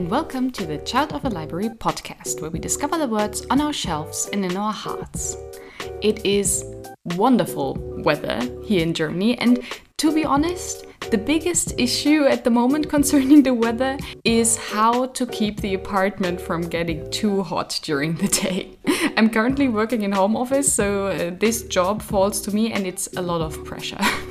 and welcome to the Child of a Library podcast, where we discover the words on our shelves and in our hearts. It is wonderful weather here in Germany, and to be honest, the biggest issue at the moment concerning the weather is how to keep the apartment from getting too hot during the day. I'm currently working in home office, so uh, this job falls to me and it's a lot of pressure.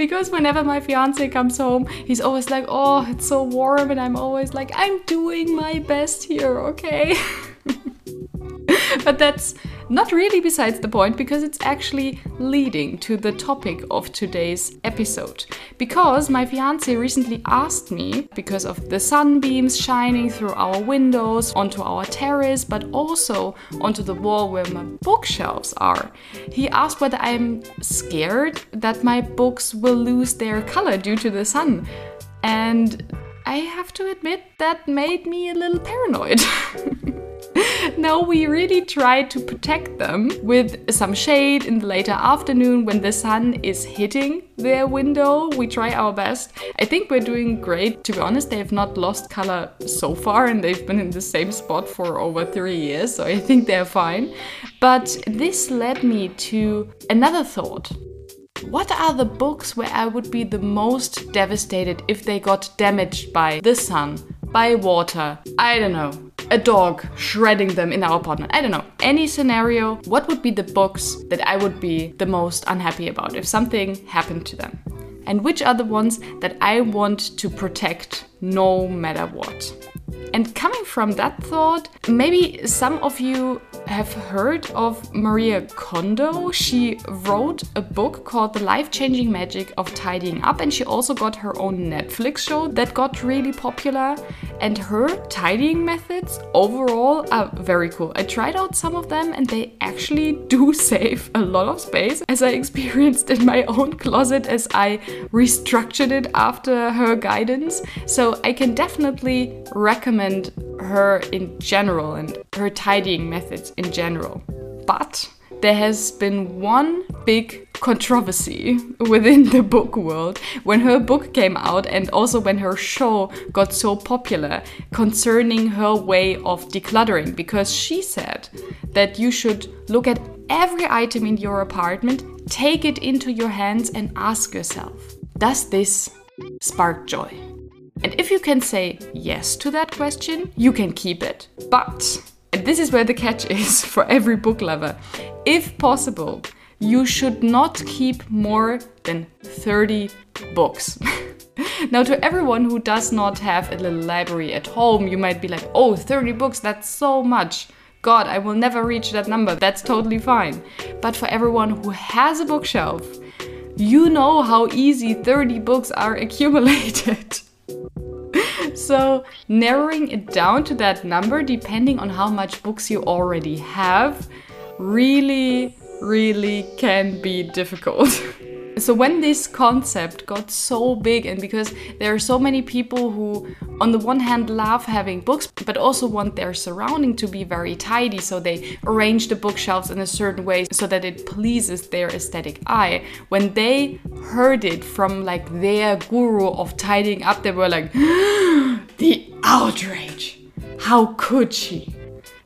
because whenever my fiance comes home, he's always like, Oh, it's so warm. And I'm always like, I'm doing my best here, okay? but that's not really besides the point because it's actually leading to the topic of today's episode. Because my fiance recently asked me, because of the sunbeams shining through our windows onto our terrace, but also onto the wall where my bookshelves are, he asked whether I'm scared that my books will lose their color due to the sun. And I have to admit, that made me a little paranoid. no, we really try to protect them with some shade in the later afternoon when the sun is hitting their window. We try our best. I think we're doing great. To be honest, they have not lost color so far and they've been in the same spot for over three years, so I think they're fine. But this led me to another thought. What are the books where I would be the most devastated if they got damaged by the sun, by water? I don't know a dog shredding them in our apartment. I don't know. Any scenario, what would be the books that I would be the most unhappy about if something happened to them? And which are the ones that I want to protect no matter what? And coming from that thought, maybe some of you have heard of Maria Kondo. She wrote a book called The Life Changing Magic of Tidying Up, and she also got her own Netflix show that got really popular. And her tidying methods overall are very cool. I tried out some of them, and they actually do save a lot of space, as I experienced in my own closet as I restructured it after her guidance. So I can definitely recommend her in general and her tidying methods in general. But there has been one big controversy within the book world when her book came out and also when her show got so popular concerning her way of decluttering because she said that you should look at every item in your apartment, take it into your hands and ask yourself, does this spark joy? And if you can say yes to that question, you can keep it. But, and this is where the catch is for every book lover, if possible, you should not keep more than 30 books. now, to everyone who does not have a little library at home, you might be like, oh, 30 books, that's so much. God, I will never reach that number. That's totally fine. But for everyone who has a bookshelf, you know how easy 30 books are accumulated. so, narrowing it down to that number, depending on how much books you already have, really, really can be difficult. so when this concept got so big and because there are so many people who on the one hand love having books but also want their surrounding to be very tidy so they arrange the bookshelves in a certain way so that it pleases their aesthetic eye. When they heard it from like their guru of tidying up they were like the outrage! How could she?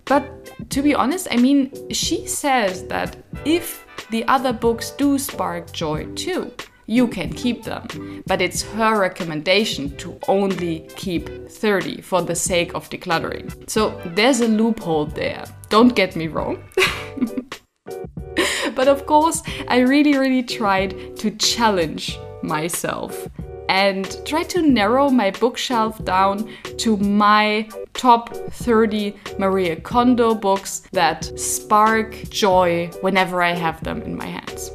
But to be honest i mean she says that if the other books do spark joy too. You can keep them, but it's her recommendation to only keep 30 for the sake of decluttering. So there's a loophole there. Don't get me wrong. but of course, I really, really tried to challenge myself and try to narrow my bookshelf down to my top 30 Maria Kondo books that spark joy whenever I have them in my hands.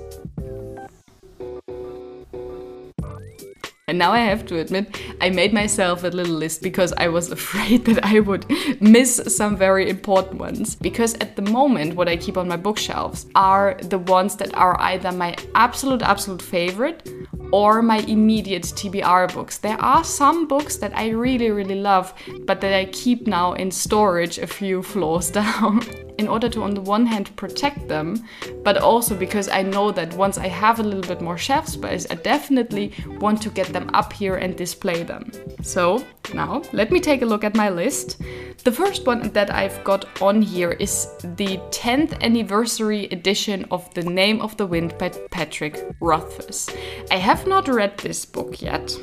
And now I have to admit, I made myself a little list because I was afraid that I would miss some very important ones. Because at the moment, what I keep on my bookshelves are the ones that are either my absolute, absolute favorite or my immediate TBR books. There are some books that I really, really love, but that I keep now in storage a few floors down. In order to, on the one hand, protect them, but also because I know that once I have a little bit more shelf space, I definitely want to get them up here and display them. So now let me take a look at my list. The first one that I've got on here is the 10th anniversary edition of The Name of the Wind by Patrick Rothfuss. I have not read this book yet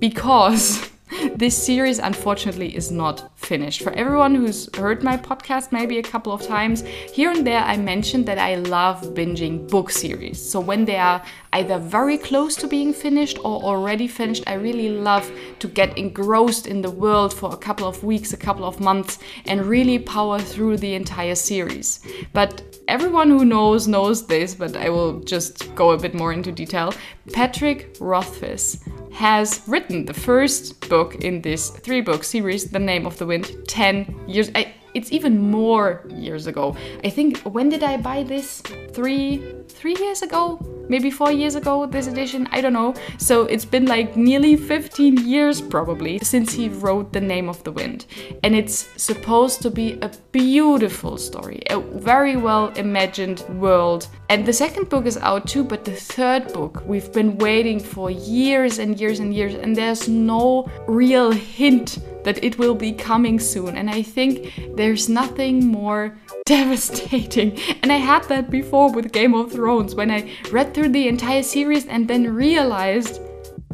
because this series unfortunately is not finished. For everyone who's heard my podcast maybe a couple of times, here and there I mentioned that I love binging book series. So when they are either very close to being finished or already finished, I really love to get engrossed in the world for a couple of weeks, a couple of months, and really power through the entire series. But everyone who knows knows this, but I will just go a bit more into detail. Patrick Rothfuss has written the first book in this three book series, The Name of the Wind, 10 years. I, it's even more years ago. I think when did I buy this? Three three years ago, maybe four years ago, this edition, I don't know. So it's been like nearly 15 years probably since he wrote The Name of the Wind. And it's supposed to be a beautiful story, a very well imagined world. And the second book is out too, but the third book we've been waiting for years and years and years, and there's no real hint that it will be coming soon. And I think there's nothing more devastating. And I had that before with Game of Thrones when I read through the entire series and then realized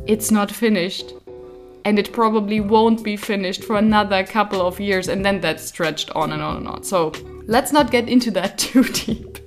it's not finished. And it probably won't be finished for another couple of years, and then that stretched on and on and on. So let's not get into that too deep.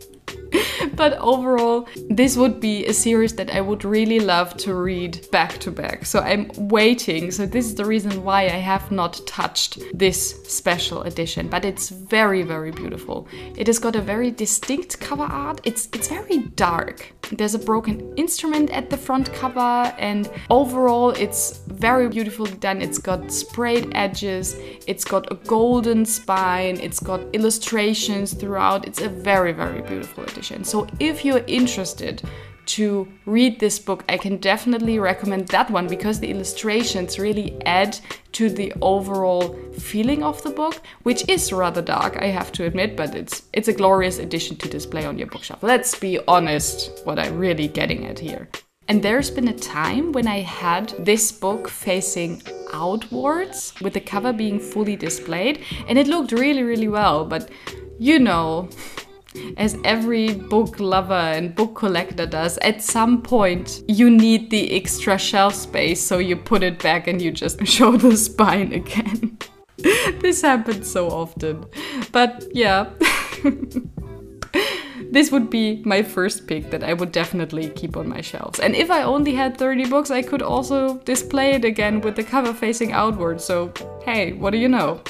but overall, this would be a series that I would really love to read back to back. So I'm waiting. So this is the reason why I have not touched this special edition, but it's very very beautiful. It has got a very distinct cover art. It's it's very dark. There's a broken instrument at the front cover and overall it's very beautifully done. It's got sprayed edges, it's got a golden spine, it's got illustrations throughout. It's a very very beautiful edition. So if you're interested to read this book, I can definitely recommend that one because the illustrations really add to the overall feeling of the book, which is rather dark, I have to admit, but it's it's a glorious addition to display on your bookshelf. Let's be honest, what I'm really getting at here. And there's been a time when I had this book facing outwards with the cover being fully displayed and it looked really really well, but you know, as every book lover and book collector does, at some point you need the extra shelf space, so you put it back and you just show the spine again. this happens so often. But yeah. this would be my first pick that I would definitely keep on my shelves. And if I only had 30 books, I could also display it again with the cover facing outward. So, hey, what do you know?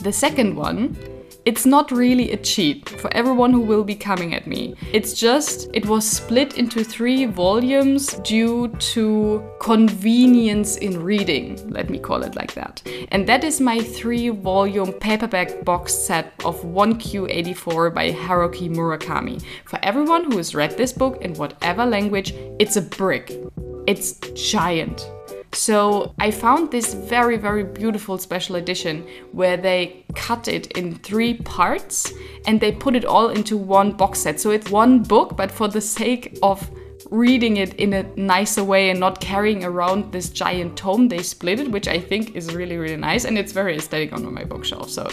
the second one it's not really a cheat for everyone who will be coming at me. It's just, it was split into three volumes due to convenience in reading, let me call it like that. And that is my three volume paperback box set of 1Q84 by Haruki Murakami. For everyone who has read this book in whatever language, it's a brick. It's giant. So I found this very, very beautiful special edition where they cut it in three parts and they put it all into one box set. So it's one book, but for the sake of reading it in a nicer way and not carrying around this giant tome, they split it, which I think is really, really nice and it's very aesthetic on my bookshelf. So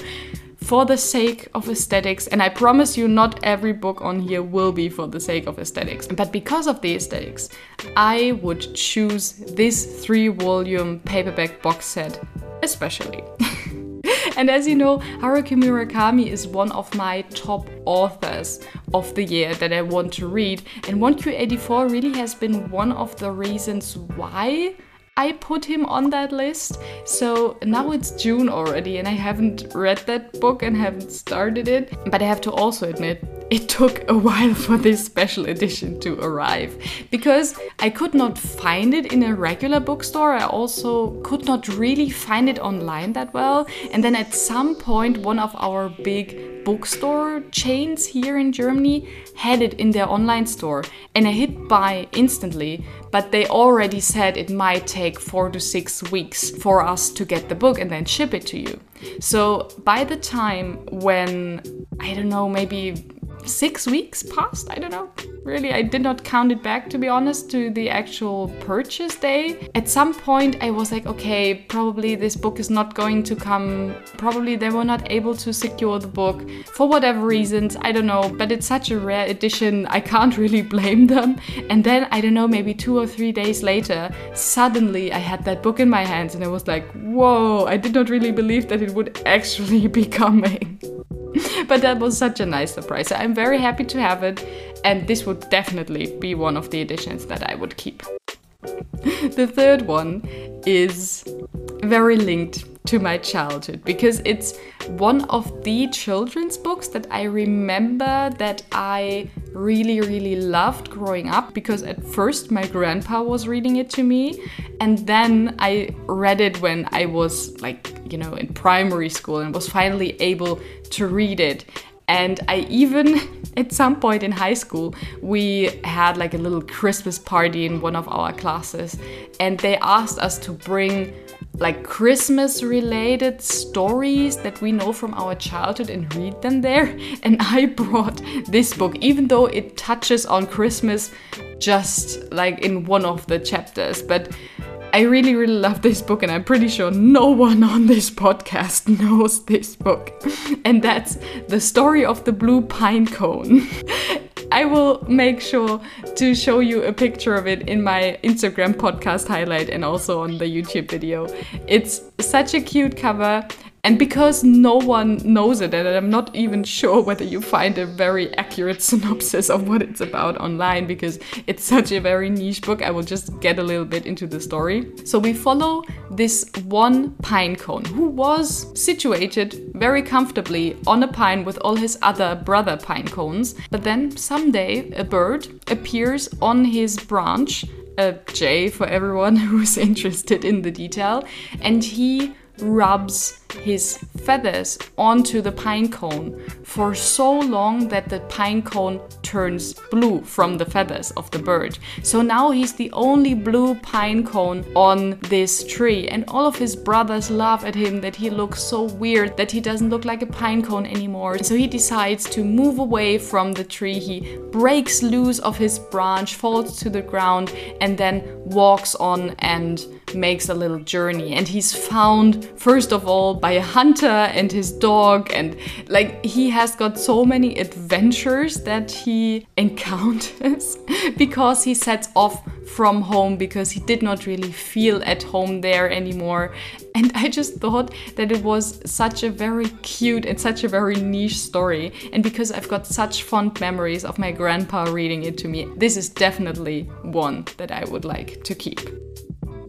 for the sake of aesthetics. And I promise you, not every book on here will be for the sake of aesthetics. But because of the aesthetics, I would choose this three volume paperback box set, especially. and as you know, Haruki Murakami is one of my top authors of the year that I want to read. And 1Q84 really has been one of the reasons why I put him on that list. So now it's June already and I haven't read that book and haven't started it. But I have to also admit, it took a while for this special edition to arrive because I could not find it in a regular bookstore. I also could not really find it online that well. And then at some point, one of our big bookstore chains here in Germany had it in their online store. And I hit buy instantly, but they already said it might take four to six weeks for us to get the book and then ship it to you. So by the time when, I don't know, maybe six weeks passed. I don't know. Really, I did not count it back to be honest to the actual purchase day. At some point, I was like, okay, probably this book is not going to come. Probably they were not able to secure the book for whatever reasons. I don't know. But it's such a rare edition, I can't really blame them. And then, I don't know, maybe two or three days later, suddenly I had that book in my hands and I was like, whoa, I did not really believe that it would actually be coming. but that was such a nice surprise. I'm very happy to have it, and this would definitely be one of the editions that I would keep. the third one is very linked to my childhood because it's one of the children's books that I remember that I really, really loved growing up because at first my grandpa was reading it to me, and then I read it when I was like, you know, in primary school and was finally able to read it. And I even, at some point in high school, we had like a little Christmas party in one of our classes, and they asked us to bring like Christmas related stories that we know from our childhood and read them there. And I brought this book, even though it touches on Christmas just like in one of the chapters. But I really, really love this book, and I'm pretty sure no one on this podcast knows this book. And that's The Story of the Blue Pine Cone. I will make sure to show you a picture of it in my Instagram podcast highlight and also on the YouTube video. It's such a cute cover and because no one knows it, and I'm not even sure whether you find a very accurate synopsis of what it's about online because it's such a very niche book, I will just get a little bit into the story. So we follow this one pine cone who was situated very comfortably on a pine with all his other brother pine cones. But then someday a bird appears on his branch a jay for everyone who's interested in the detail, and he rubs his feathers onto the pine cone for so long that the pine cone turns blue from the feathers of the bird. So now he's the only blue pine cone on this tree, and all of his brothers laugh at him that he looks so weird, that he doesn't look like a pine cone anymore. So he decides to move away from the tree. He breaks loose of his branch, falls to the ground, and then walks on and makes a little journey. And he's found, first of all, by a hunter and his dog. And like he has got so many adventures that he encounters because he sets off from home because he did not really feel at home there anymore. And I just thought that it was such a very cute and such a very niche story. And because I've got such fond memories of my grandpa reading it to me, this is definitely one that I would like to keep.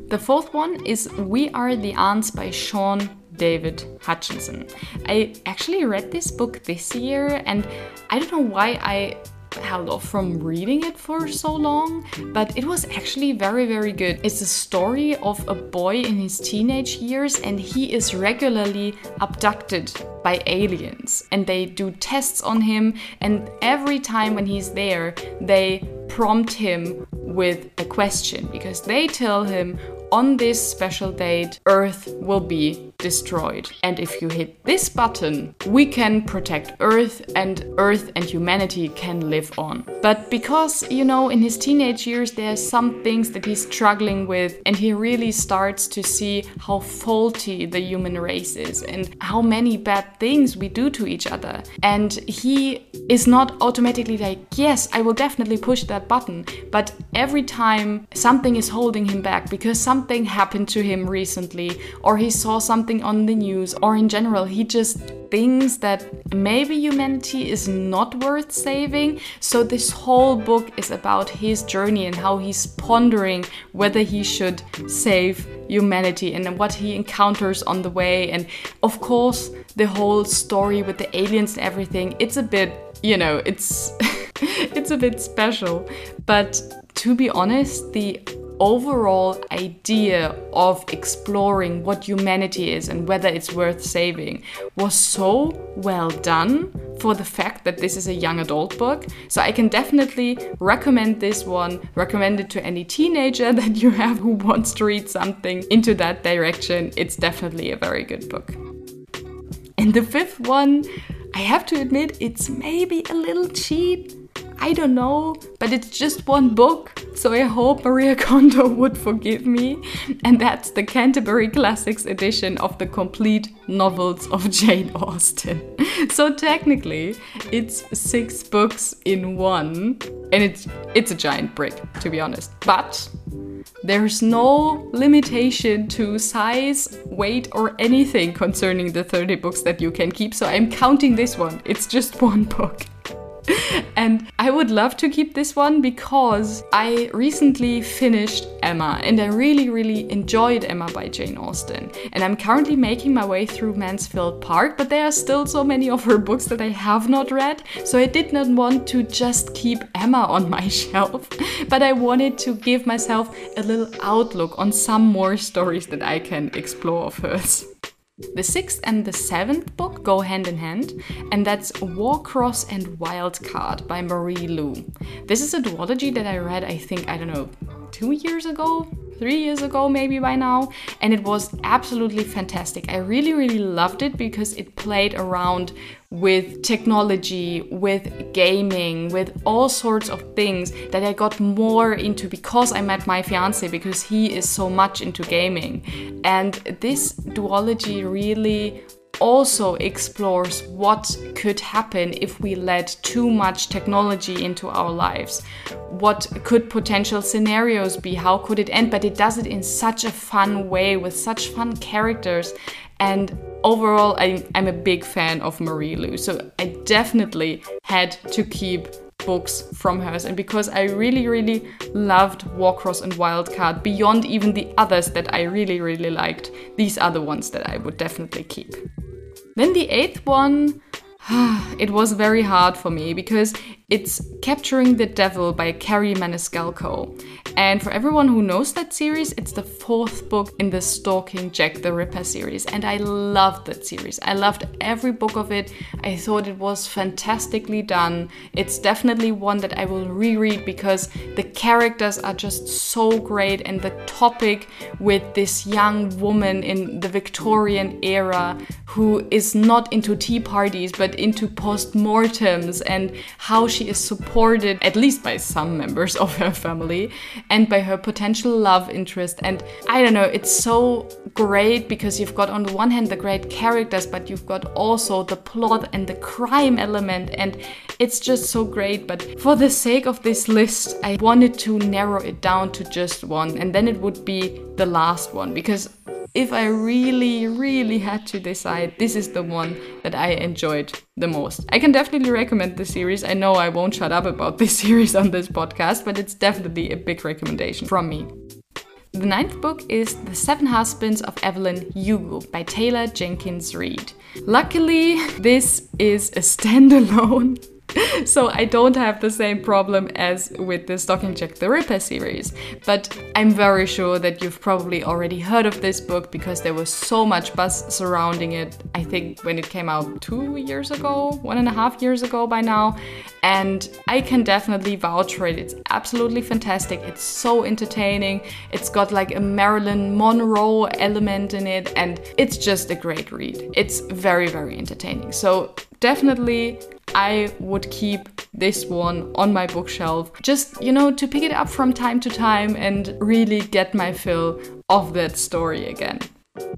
The fourth one is We Are the Ants by Shaun David Hutchinson. I actually read this book this year and I don't know why I held off from reading it for so long, but it was actually very, very good. It's a story of a boy in his teenage years, and he is regularly abducted by aliens, and they do tests on him. And every time when he's there, they prompt him with a question because they tell him on this special date, Earth will be destroyed. And if you hit this button, we can protect Earth and Earth and humanity can live on. But because, you know, in his teenage years, there are some things that he's struggling with, and he really starts to see how faulty the human race is and how many bad things we do to each other. And he is not automatically like, yes, I will definitely push that button. But every time something is holding him back because something happened to him recently, or he saw something on the news, or in general, he just thinks that maybe humanity is not worth saving. So, this whole book is about his journey and how he's pondering whether he should save humanity and what he encounters on the way. And of course, the whole story with the aliens and everything, it's a bit, you know, it's. it's a bit special, but to be honest, the overall idea of exploring what humanity is and whether it's worth saving was so well done for the fact that this is a young adult book. So I can definitely recommend this one, recommend it to any teenager that you have who wants to read something into that direction. It's definitely a very good book. And the fifth one, I have to admit, it's maybe a little cheap I don't know, but it's just one book, so I hope Maria Kondo would forgive me. And that's the Canterbury Classics edition of the complete novels of Jane Austen. So technically, it's six books in one, and it's it's a giant brick, to be honest. But there's no limitation to size, weight, or anything concerning the 30 books that you can keep, so I'm counting this one. It's just one book. and I would love to keep this one because I recently finished Emma and I really, really enjoyed Emma by Jane Austen. And I'm currently making my way through Mansfield Park, but there are still so many of her books that I have not read. So I did not want to just keep Emma on my shelf, but I wanted to give myself a little outlook on some more stories that I can explore of hers. The sixth and the seventh book go hand in hand, and that's Warcross and Wildcard by Marie Lu. This is a duology that I read, I think, I don't know, two years ago, three years ago, maybe by now, and it was absolutely fantastic. I really, really loved it because it played around with technology, with gaming, with all sorts of things that I got more into because I met my fiance, because he is so much into gaming. And this duology really also explores what could happen if we let too much technology into our lives. What could potential scenarios be? How could it end? But it does it in such a fun way with such fun characters. And overall, I, am a big fan of Marie Lu. So I definitely had to keep books from hers. And because I really, really loved Warcross and Wildcard beyond even the others that I really, really liked, these are the ones that I would definitely keep. Then the eighth one, it was very hard for me because it's Capturing the Devil by Kerri Maniscalco. And for everyone who knows that series, it's the fourth book in the Stalking Jack the Ripper series. And I loved that series. I loved every book of it. I thought it was fantastically done. It's definitely one that I will reread because the characters are just so great. And the topic with this young woman in the Victorian era who is not into tea parties but into post-mortems and how she is supported, at least by some members of her family and by her potential love interest. And I don't know, it's so great because you've got on the one hand the great characters, but you've got also the plot and the crime element, and it's just so great. But for the sake of this list, I wanted to narrow it down to just one, and then it would be the last one because if I really, really had to decide, this is the one that I enjoyed the most. I can definitely recommend the series. I know I won't shut up about this series on this podcast, but it's definitely a big recommendation from me. The ninth book is The Seven Husbands of Evelyn Hugo by Taylor Jenkins Reid. Luckily, this is a standalone so I don't have the same problem as with the Stalking Jack the Ripper series. But I'm very sure that you've probably already heard of this book because there was so much buzz surrounding it. I think when it came out two years ago, one and a half years ago by now. And I can definitely vouch for it. It's absolutely fantastic. It's so entertaining. It's got like a Marilyn Monroe element in it, and it's just a great read. It's very, very entertaining. So definitely I would keep this one on my bookshelf just, you know, to pick it up from time to time and really get my fill of that story again.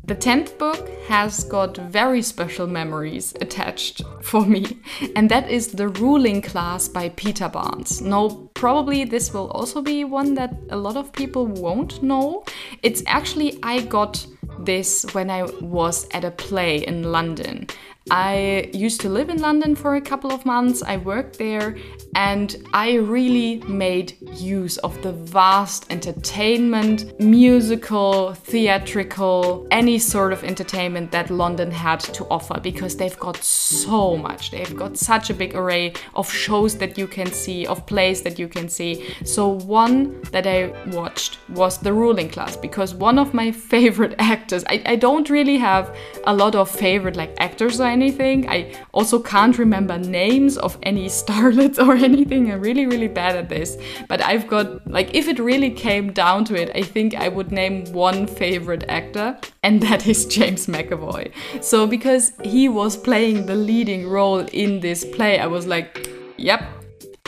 The 10th book has got very special memories attached for me, and that is The Ruling Class by Peter Barnes. No, probably this will also be one that a lot of people won't know. It's actually, I got this when I was at a play in London. I used to live in London for a couple of months. I worked there and I really made use of the vast entertainment, musical, theatrical, any sort of entertainment that London had to offer because they've got so much. They've got such a big array of shows that you can see, of plays that you can see. So, one that I watched was The Ruling Class because one of my favorite actors, I, I don't really have a lot of favorite like actors or anything. I also can't remember names of any starlets or anything. I'm really, really bad at this. But I've got, like, if it really came down to it, I think I would name one favorite actor, and that is James McAvoy. So, because he was playing the leading role in this play, I was like, yep,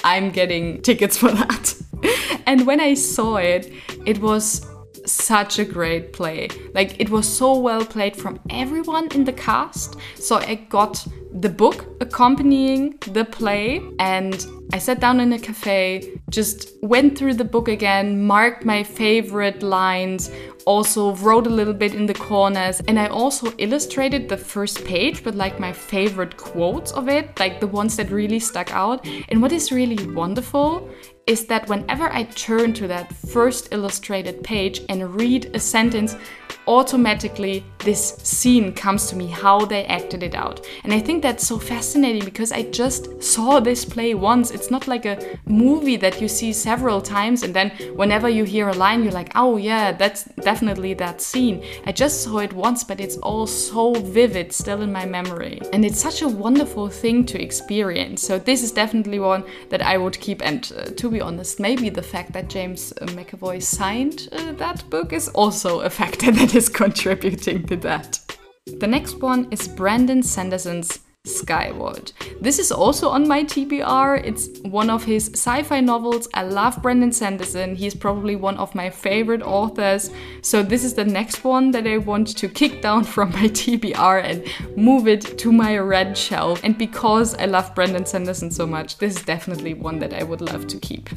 I'm getting tickets for that. and when I saw it, it was such a great play. Like it was so well played from everyone in the cast. So I got the book accompanying the play and I sat down in a cafe, just went through the book again, marked my favorite lines, also wrote a little bit in the corners, and I also illustrated the first page with like my favorite quotes of it, like the ones that really stuck out. And what is really wonderful is that whenever I turn to that first illustrated page and read a sentence, automatically this scene comes to me, how they acted it out. And I think that's so fascinating because I just saw this play once. It's not like a movie that you see several times and then whenever you hear a line, you're like, oh yeah, that's definitely that scene. I just saw it once, but it's all so vivid still in my memory. And it's such a wonderful thing to experience. So this is definitely one that I would keep. And uh, to be honest, maybe the fact that James McAvoy signed uh, that book is also a factor that is contributing to that. The next one is Brandon Sanderson's Skyward. This is also on my TBR. It's one of his sci fi novels. I love Brandon Sanderson. He's probably one of my favorite authors. So, this is the next one that I want to kick down from my TBR and move it to my read shelf. And because I love Brandon Sanderson so much, this is definitely one that I would love to keep.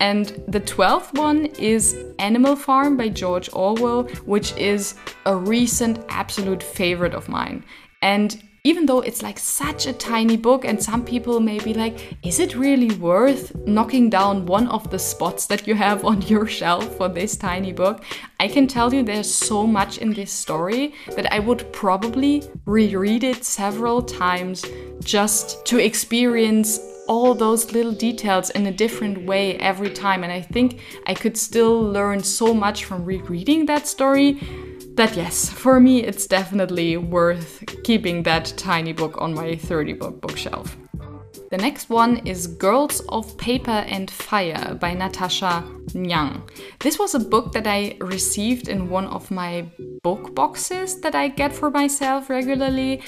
And the 12th one is Animal Farm by George Orwell, which is a recent absolute favorite of mine. And even though it's like such a tiny book, and some people may be like, is it really worth knocking down one of the spots that you have on your shelf for this tiny book? I can tell you there's so much in this story that I would probably reread it several times just to experience all those little details in a different way every time. And I think I could still learn so much from rereading that story that yes, for me it's definitely worth keeping that tiny book on my 30 book bookshelf. The next one is Girls of Paper and Fire by Natasha This was a book that I received in one of my book boxes that I get for myself regularly.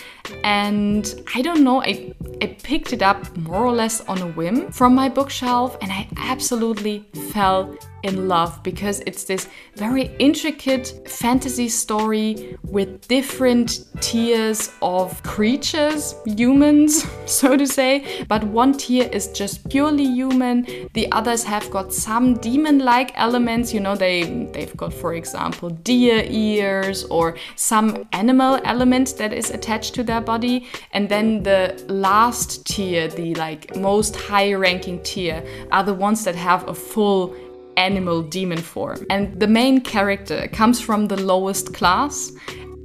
And I don't know, I, I picked it up more or less on a whim from my bookshelf and I absolutely fell in love because it's this very intricate fantasy story with different tiers of creatures, humans, so to say. But one tier is just purely human. The others have got some demon-like elements. You know, they they've got, for example, deer ears or some animal element that is attached to their body. And then the last tier, the like most high-ranking tier, are the ones that have a full animal demon form. And the main character comes from the lowest class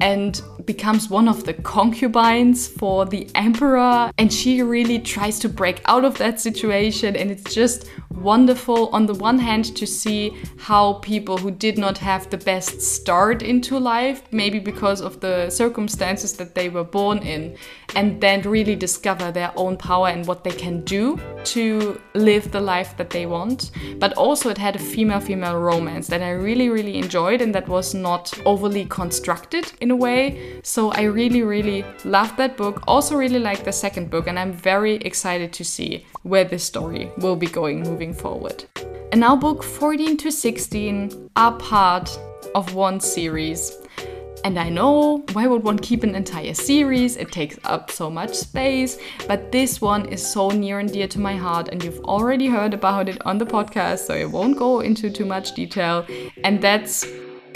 and becomes one of the concubines for the emperor. And she really tries to break out of that situation. And it's just wonderful on the one hand to see how people who did not have the best start into life maybe because of the circumstances that they were born in and then really discover their own power and what they can do to live the life that they want. But also it had a female female romance that I really really enjoyed and that was not overly constructed in a way so I really, really loved that book. Also, really like the second book, and I'm very excited to see where this story will be going moving forward. And now, book 14 to 16 are part of one series. And I know why would one keep an entire series? It takes up so much space, but this one is so near and dear to my heart, and you've already heard about it on the podcast, so I won't go into too much detail. And that's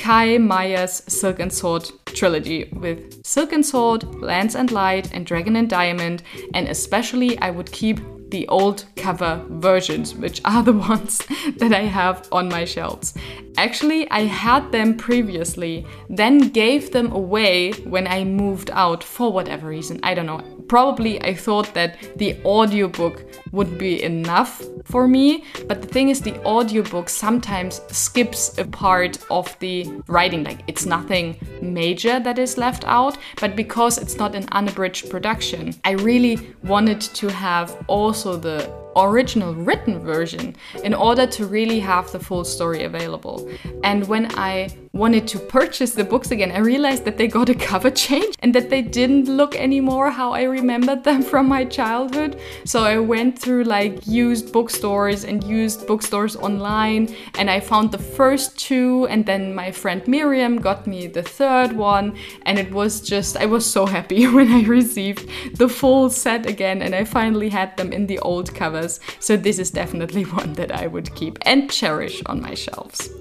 Kai Meyer's Silk and Sword trilogy with Silk and Sword, Lance and Light, and Dragon and Diamond, and especially I would keep the old cover versions, which are the ones that I have on my shelves. Actually, I had them previously, then gave them away when I moved out for whatever reason. I don't know. Probably I thought that the audiobook would be enough for me, but the thing is, the audiobook sometimes skips a part of the writing. Like, it's nothing major that is left out, but because it's not an unabridged production, I really wanted to have also the original written version in order to really have the full story available. And when I wanted to purchase the books again, I realized that they got a cover change and that they didn't look anymore how I remembered them from my childhood. So I went through like used bookstores and used bookstores online and I found the first two and then my friend Miriam got me the third one and it was just I was so happy when I received the full set again and I finally had them in the old covers. So this is definitely one that I would keep and cherish on my shelves.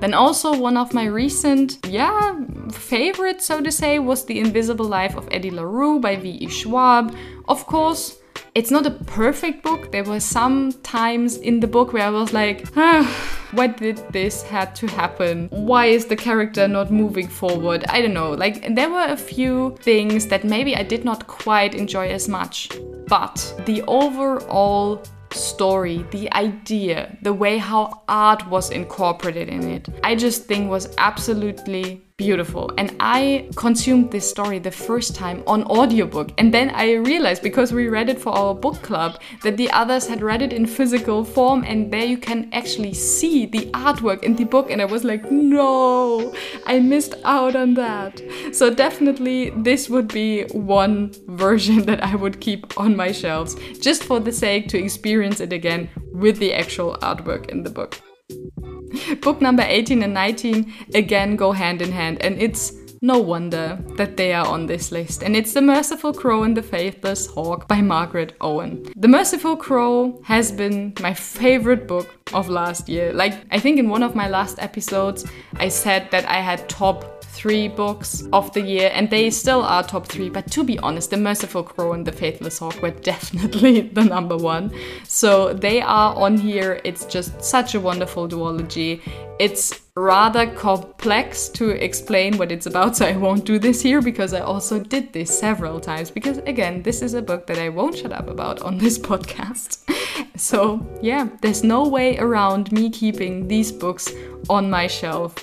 Then also one of my recent, yeah, favorites, so to say, was The Invisible Life of Addie LaRue by V.E. Schwab. Of course, it's not a perfect book. There were some times in the book where I was like, ah, why did this had to happen? Why is the character not moving forward? I don't know. Like there were a few things that maybe I did not quite enjoy as much. But the overall story, the idea, the way how art was incorporated in it, I just think was absolutely beautiful. And I consumed this story the first time on audiobook. And then I realized, because we read it for our book club, that the others had read it in physical form. And there you can actually see the artwork in the book. And I was like, no, I missed out on that. So definitely, this would be one version that I would keep on my shelves, just for the sake to experience it again with the actual artwork in the book. Book number 18 and 19 again go hand in hand, and it's no wonder that they are on this list. And it's The Merciful Crow and the Faithless Hawk by Margaret Owen. The Merciful Crow has been my favorite book of last year. Like, I think in one of my last episodes, I said that I had top three books of the year, and they still are top three. But to be honest, The Merciful Crow and The Faithless Hawk were definitely the number one. So they are on here. It's just such a wonderful duology. It's rather complex to explain what it's about, so I won't do this here because I also did this several times. Because again, this is a book that I won't shut up about on this podcast. so, yeah, there's no way around me keeping these books on my shelf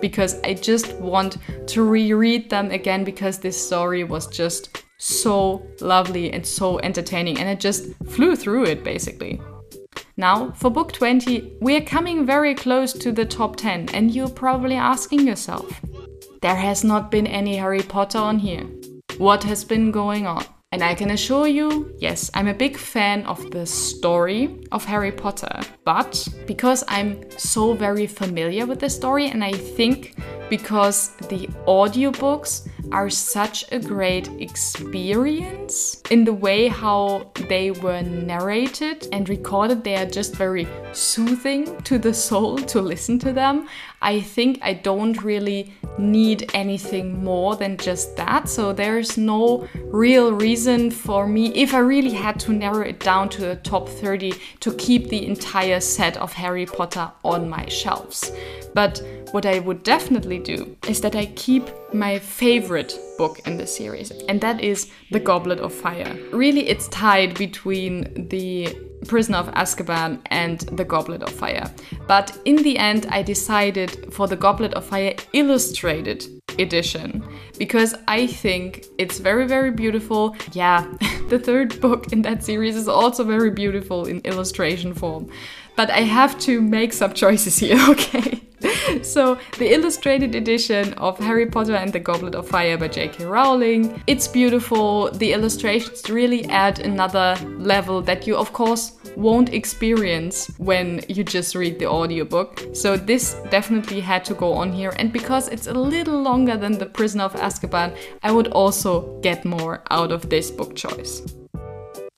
because I just want to reread them again because this story was just so lovely and so entertaining and I just flew through it basically. Now, for book 20, we are coming very close to the top 10, and you're probably asking yourself, there has not been any Harry Potter on here. What has been going on? And I can assure you, yes, I'm a big fan of the story of Harry Potter, but because I'm so very familiar with the story, and I think because the audiobooks are such a great experience in the way how they were narrated and recorded, they are just very soothing to the soul to listen to them. I think I don't really need anything more than just that. So there's no real reason for me, if I really had to narrow it down to the top 30, to keep the entire set of Harry Potter on my shelves. But what I would definitely do is that I keep my favorite book in the series, and that is The Goblet of Fire. Really, it's tied between the Prisoner of Azkaban and The Goblet of Fire. But in the end, I decided for The Goblet of Fire Illustrated edition because I think it's very, very beautiful. Yeah, the third book in that series is also very beautiful in illustration form. But I have to make some choices here, okay? so, the illustrated edition of Harry Potter and the Goblet of Fire by J.K. Rowling. It's beautiful. The illustrations really add another level that you, of course, won't experience when you just read the audiobook. So, this definitely had to go on here. And because it's a little longer than The Prisoner of Azkaban, I would also get more out of this book choice.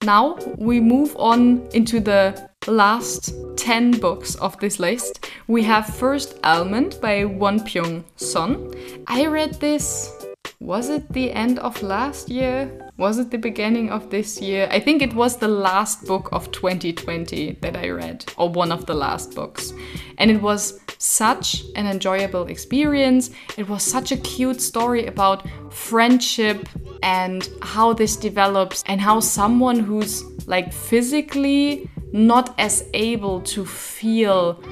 Now we move on into the last 10 books of this list. We have first Almond by Won Pyung Sohn. I read this, was it the end of last year? Was it the beginning of this year? I think it was the last book of 2020 that I read, or one of the last books. And it was such an enjoyable experience. It was such a cute story about friendship and how this develops, and how someone who's like physically not as able to feel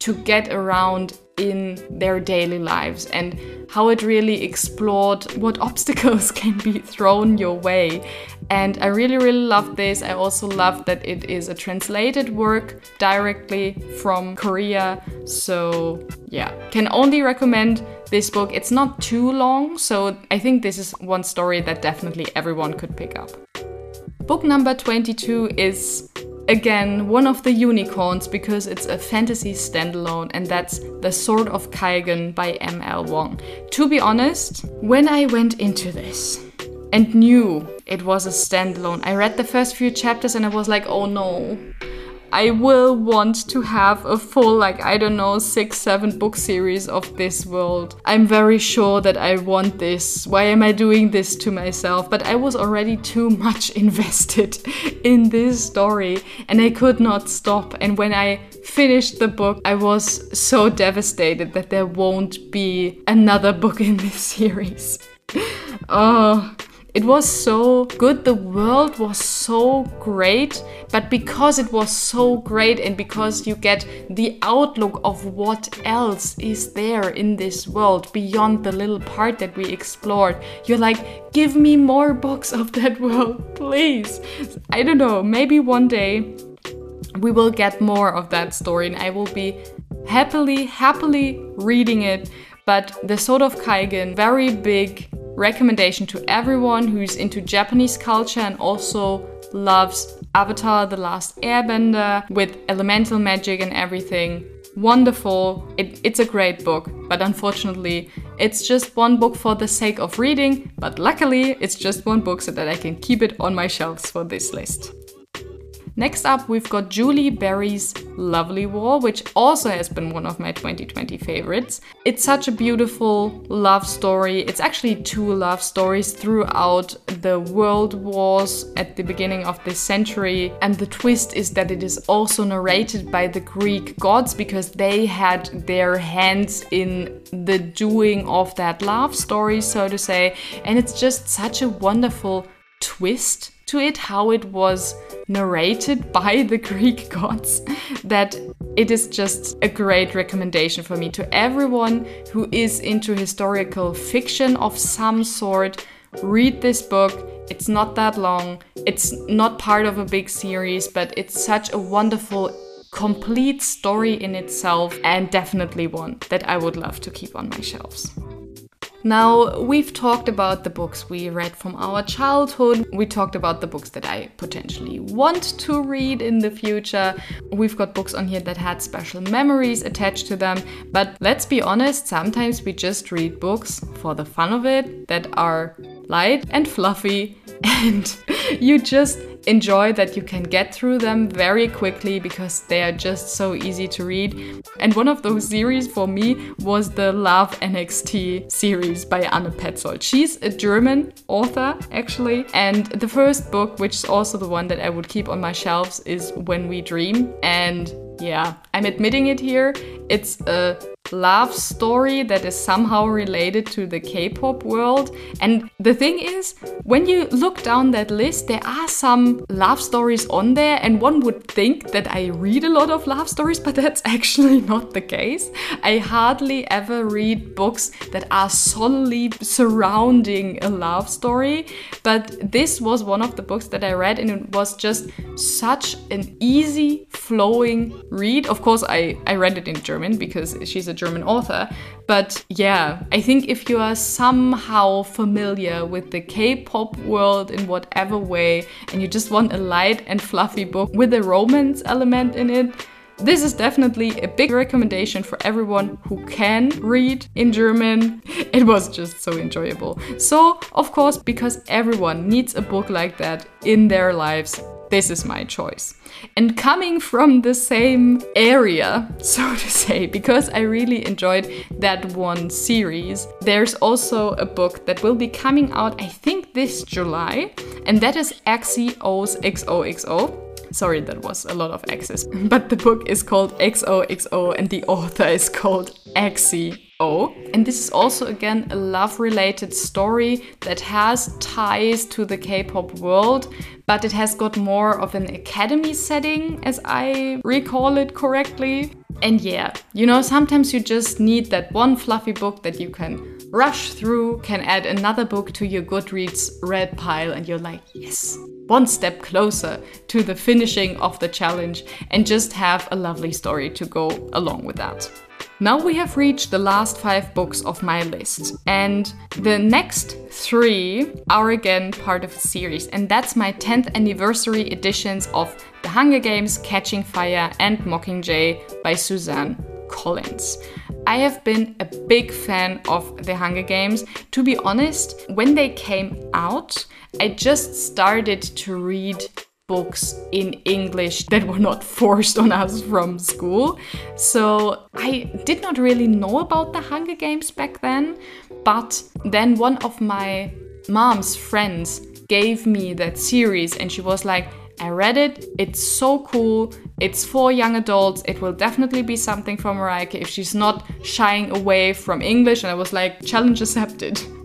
to get around in their daily lives and how it really explored what obstacles can be thrown your way. And I really, really love this. I also love that it is a translated work directly from Korea. So, yeah, can only recommend this book. It's not too long, so I think this is one story that definitely everyone could pick up. Book number 22 is again one of the unicorns because it's a fantasy standalone and that's The Sword of Kaigen by M.L. Wang. To be honest, when I went into this and knew it was a standalone, I read the first few chapters and I was like, oh no, I will want to have a full, like, I don't know, six, seven book series of this world. I'm very sure that I want this. Why am I doing this to myself? But I was already too much invested in this story and I could not stop. And when I finished the book, I was so devastated that there won't be another book in this series. oh, it was so good, the world was so great, but because it was so great and because you get the outlook of what else is there in this world beyond the little part that we explored, you're like, give me more books of that world, please. I don't know, maybe one day we will get more of that story and I will be happily, happily reading it. But the Sword of Kaigen, very big recommendation to everyone who's into Japanese culture and also loves Avatar The Last Airbender with elemental magic and everything. Wonderful. It, it's a great book, but unfortunately, it's just one book for the sake of reading. But luckily, it's just one book so that I can keep it on my shelves for this list. Next up, we've got Julie Berry's Lovely War, which also has been one of my 2020 favorites. It's such a beautiful love story. It's actually two love stories throughout the world wars at the beginning of this century. And the twist is that it is also narrated by the Greek gods because they had their hands in the doing of that love story, so to say. And it's just such a wonderful twist to it, how it was narrated by the Greek gods, that it is just a great recommendation for me to everyone who is into historical fiction of some sort. Read this book. It's not that long, it's not part of a big series, but it's such a wonderful complete story in itself and definitely one that I would love to keep on my shelves. Now, we've talked about the books we read from our childhood. We talked about the books that I potentially want to read in the future. We've got books on here that had special memories attached to them. But let's be honest, sometimes we just read books for the fun of it that are light and fluffy and you just enjoy that you can get through them very quickly because they are just so easy to read. And one of those series for me was the Love NXT series by Anne Pätzold. She's a German author, actually, and the first book, which is also the one that I would keep on my shelves, is When We Dream. And yeah, I'm admitting it here. It's a love story that is somehow related to the K pop world. And the thing is, when you look down that list, there are some love stories on there, and one would think that I read a lot of love stories, but that's actually not the case. I hardly ever read books that are solely surrounding a love story, but this was one of the books that I read, and it was just such an easy flowing read. Of course, I, I read it in German because she's a German author. But yeah, I think if you are somehow familiar with the K pop world in whatever way, and you just want a light and fluffy book with a romance element in it, this is definitely a big recommendation for everyone who can read in German. It was just so enjoyable. So, of course, because everyone needs a book like that in their lives, this is my choice. And coming from the same area, so to say, because I really enjoyed that one series, there's also a book that will be coming out, I think, this July, and that is Axie Oh's XOXO. Sorry, that was a lot of X's. But the book is called XOXO and the author is called Axie O. And this is also again a love related story that has ties to the K pop world, but it has got more of an academy setting, as I recall it correctly. And yeah, you know, sometimes you just need that one fluffy book that you can rush through, can add another book to your Goodreads read pile, and you're like, yes, one step closer to the finishing of the challenge, and just have a lovely story to go along with that. Now we have reached the last five books of my list, and the next three are again part of a series, and that's my 10th anniversary editions of The Hunger Games, Catching Fire, and Mockingjay by Suzanne Collins. I have been a big fan of The Hunger Games. To be honest, when they came out, I just started to read books in English that were not forced on us from school. So I did not really know about the Hunger Games back then, but then one of my mom's friends gave me that series and she was like, I read it, it's so cool, it's for young adults, it will definitely be something for Mariah if she's not shying away from English. And I was like, challenge accepted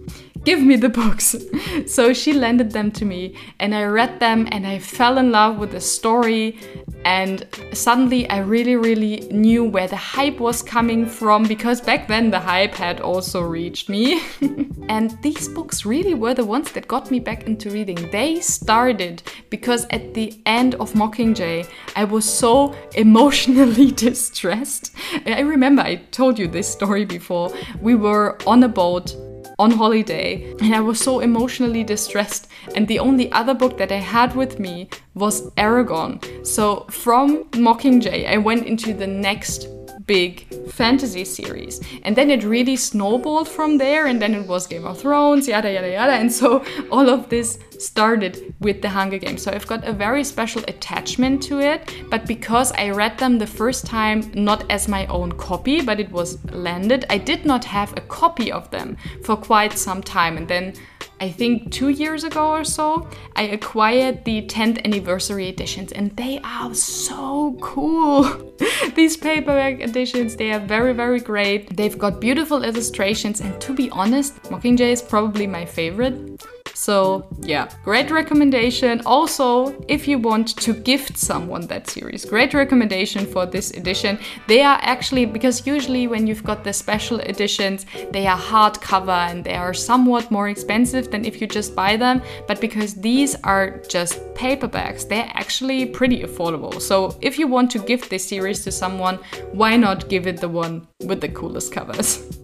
give me the books. so she lended them to me and I read them and I fell in love with the story. And suddenly I really, really knew where the hype was coming from because back then the hype had also reached me. and these books really were the ones that got me back into reading. They started because at the end of Mockingjay, I was so emotionally distressed. I remember I told you this story before. We were on a boat on holiday and I was so emotionally distressed. And the only other book that I had with me was Eragon. So from Mockingjay, I went into the next big fantasy series. And then it really snowballed from there, and then it was Game of Thrones, yada yada yada. And so all of this started with the Hunger Games. So I've got a very special attachment to it, but because I read them the first time not as my own copy, but it was landed, I did not have a copy of them for quite some time. And then I think two years ago or so, I acquired the 10th anniversary editions, and they are so cool. These paperback editions, they are very, very great. They've got beautiful illustrations, and to be honest, Mockingjay is probably my favorite. So, yeah, great recommendation. Also, if you want to gift someone that series, great recommendation for this edition. They are actually, because usually when you've got the special editions, they are hardcover and they are somewhat more expensive than if you just buy them. But because these are just paperbacks, they're actually pretty affordable. So, if you want to gift this series to someone, why not give it the one with the coolest covers?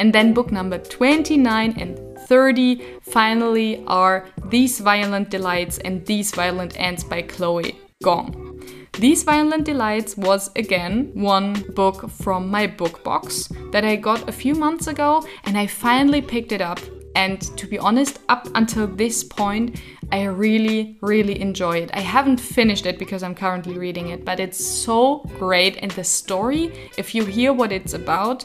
And then book number 29 and 30 finally are These Violent Delights and These Violent Ends by Chloe Gong. These Violent Delights was again one book from my book box that I got a few months ago and I finally picked it up. And to be honest, up until this point, I really, really enjoy it. I haven't finished it because I'm currently reading it, but it's so great. And the story, if you hear what it's about,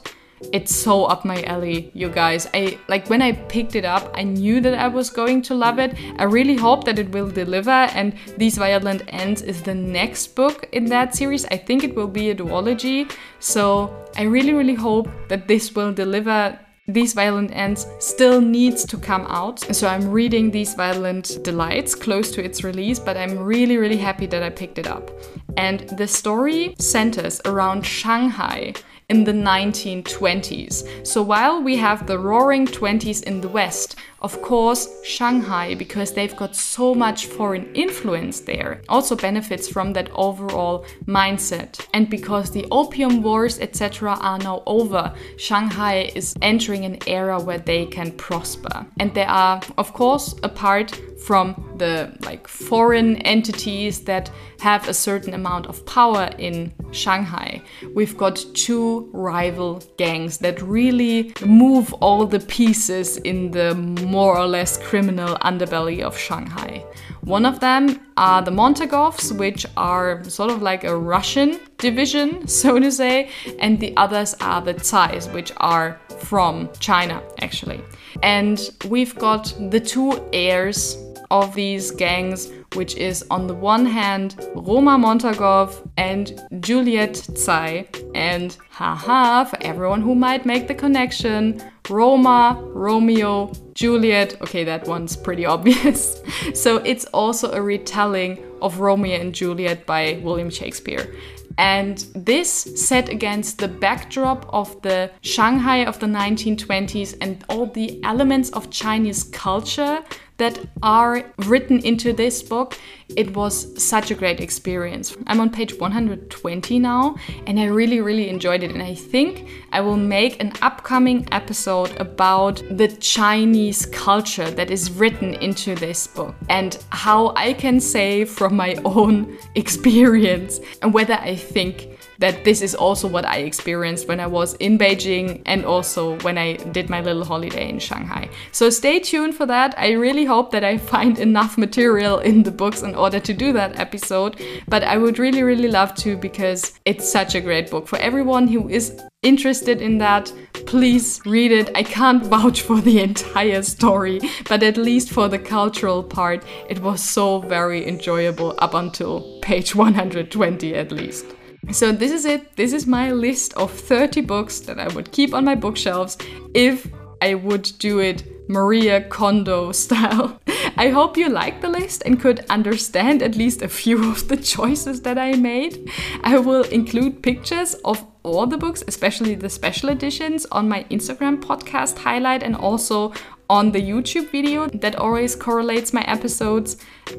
it's so up my alley, you guys. I like when I picked it up, I knew that I was going to love it. I really hope that it will deliver, and These Violent Ends is the next book in that series. I think it will be a duology, so I really, really hope that this will deliver these Violent Ends still needs to come out. So I'm reading These Violent Delights close to its release, but I'm really, really happy that I picked it up. And the story centers around Shanghai in the 1920s. So while we have the roaring 20s in the West, of course, Shanghai, because they've got so much foreign influence there, also benefits from that overall mindset. And because the opium wars, etc., are now over, Shanghai is entering an era where they can prosper. And they are, of course, apart from the like foreign entities that have a certain amount of power in Shanghai. We've got two rival gangs that really move all the pieces in the more or less criminal underbelly of Shanghai. One of them are the Montagovs, which are sort of like a Russian division, so to say, and the others are the Cais, which are from China, actually. And we've got the two heirs of these gangs, which is on the one hand Roma Montagov and Juliette Cai. And haha, for everyone who might make the connection, Roma, Romeo, Juliet. Okay, that one's pretty obvious. so it's also a retelling of Romeo and Juliet by William Shakespeare. And this set against the backdrop of the Shanghai of the 1920s and all the elements of Chinese culture that are written into this book, it was such a great experience. I'm on page 120 now, and I really, really enjoyed it. And I think I will make an upcoming episode about the Chinese culture that is written into this book and how I can say from my own experience and whether I think that this is also what I experienced when I was in Beijing and also when I did my little holiday in Shanghai. So stay tuned for that. I really hope that I find enough material in the books in order to do that episode, but I would really, really love to because it's such a great book. For everyone who is interested in that, please read it. I can't vouch for the entire story, but at least for the cultural part, it was so very enjoyable up until page 120 at least. So this is it. This is my list of 30 books that I would keep on my bookshelves if I would do it Maria Kondo style. I hope you liked the list and could understand at least a few of the choices that I made. I will include pictures of all the books, especially the special editions, on my Instagram podcast highlight and also on the YouTube video that always correlates my episodes.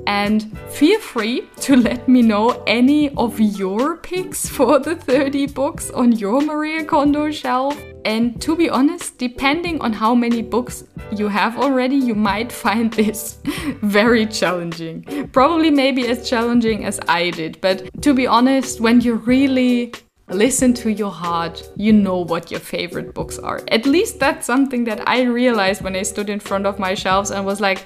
And feel free to let me know any of your picks for the 30 books on your Maria Kondo shelf. And to be honest, depending on how many books you have already, you might find this very challenging. Probably maybe as challenging as I did. But to be honest, when you really listen to your heart, you know what your favorite books are. At least that's something that I realized when I stood in front of my shelves and was like,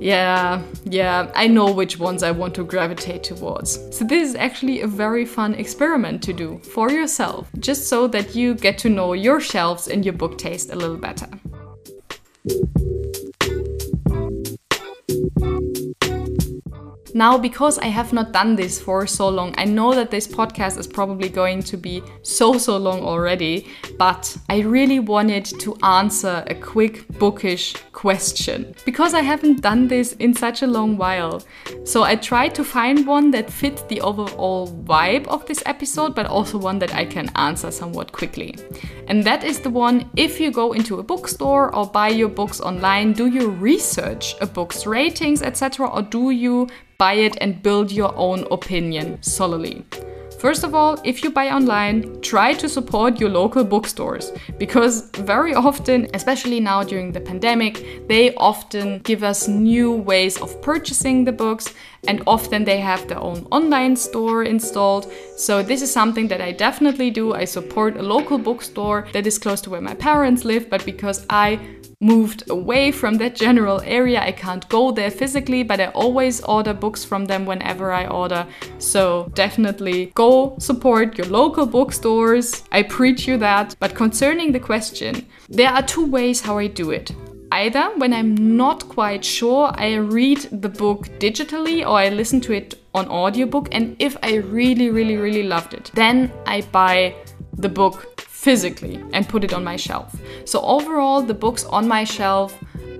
yeah, yeah, I know which ones I want to gravitate towards. So, this is actually a very fun experiment to do for yourself, just so that you get to know your shelves and your book taste a little better. Now, because I have not done this for so long, I know that this podcast is probably going to be so, so long already, but I really wanted to answer a quick bookish question because I haven't done this in such a long while. So I tried to find one that fit the overall vibe of this episode, but also one that I can answer somewhat quickly. And that is the one if you go into a bookstore or buy your books online, do you research a book's ratings, etc., or do you buy it and build your own opinion solely. First of all, if you buy online, try to support your local bookstores because very often, especially now during the pandemic, they often give us new ways of purchasing the books and often they have their own online store installed. So, this is something that I definitely do. I support a local bookstore that is close to where my parents live, but because I moved away from that general area. I can't go there physically, but I always order books from them whenever I order. So definitely go support your local bookstores. I preach you that. But concerning the question, there are two ways how I do it. Either when I'm not quite sure, I read the book digitally or I listen to it on audiobook and if I really really really loved it, then I buy the book physically and put it on my shelf. So overall, the books on my shelf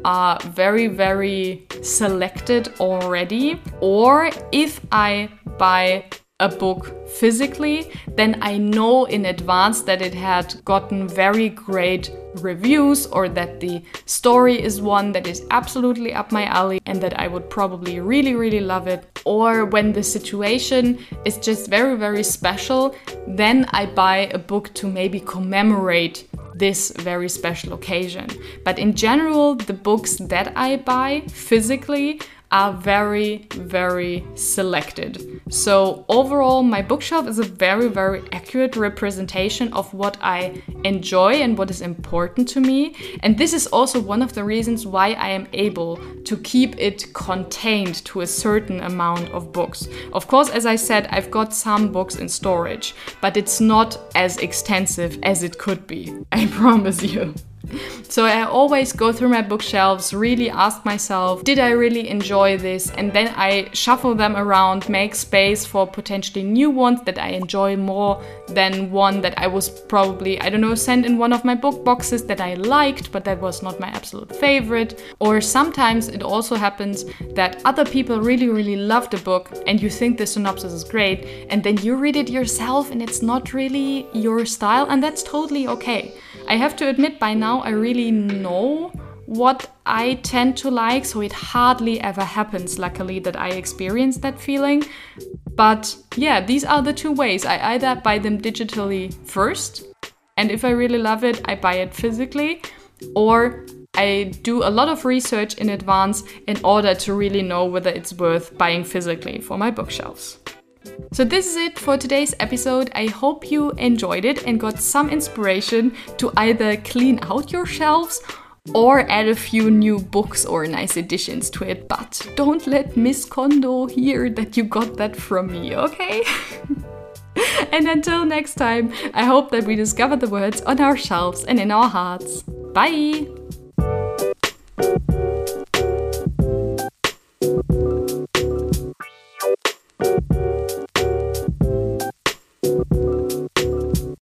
are very, very selected already. Or if I buy a book physically, then I know in advance that it had gotten very great reviews or that the story is one that is absolutely up my alley and that I would probably really, really love it. Or when the situation is just very, very special, then I buy a book to maybe commemorate this very special occasion. But in general, the books that I buy physically are very, very selected. So, overall, my bookshelf is a very, very accurate representation of what I enjoy and what is important to me. And this is also one of the reasons why I am able to keep it contained to a certain amount of books. Of course, as I said, I've got some books in storage, but it's not as extensive as it could be. I promise you. So I always go through my bookshelves, really ask myself, did I really enjoy this? And then I shuffle them around, make space for potentially new ones that I enjoy more than one that I was probably, I don't know, sent in one of my book boxes that I liked, but that was not my absolute favorite. Or sometimes it also happens that other people really, really love the book and you think the synopsis is great, and then you read it yourself and it's not really your style, and that's totally okay. I have to admit, by now I really know what I tend to like, so it hardly ever happens, luckily, that I experience that feeling. But yeah, these are the two ways. I either buy them digitally first, and if I really love it, I buy it physically, or I do a lot of research in advance in order to really know whether it's worth buying physically for my bookshelves. So, this is it for today's episode. I hope you enjoyed it and got some inspiration to either clean out your shelves or add a few new books or nice additions to it. But don't let Miss Kondo hear that you got that from me, okay? and until next time, I hope that we discover the words on our shelves and in our hearts. Bye!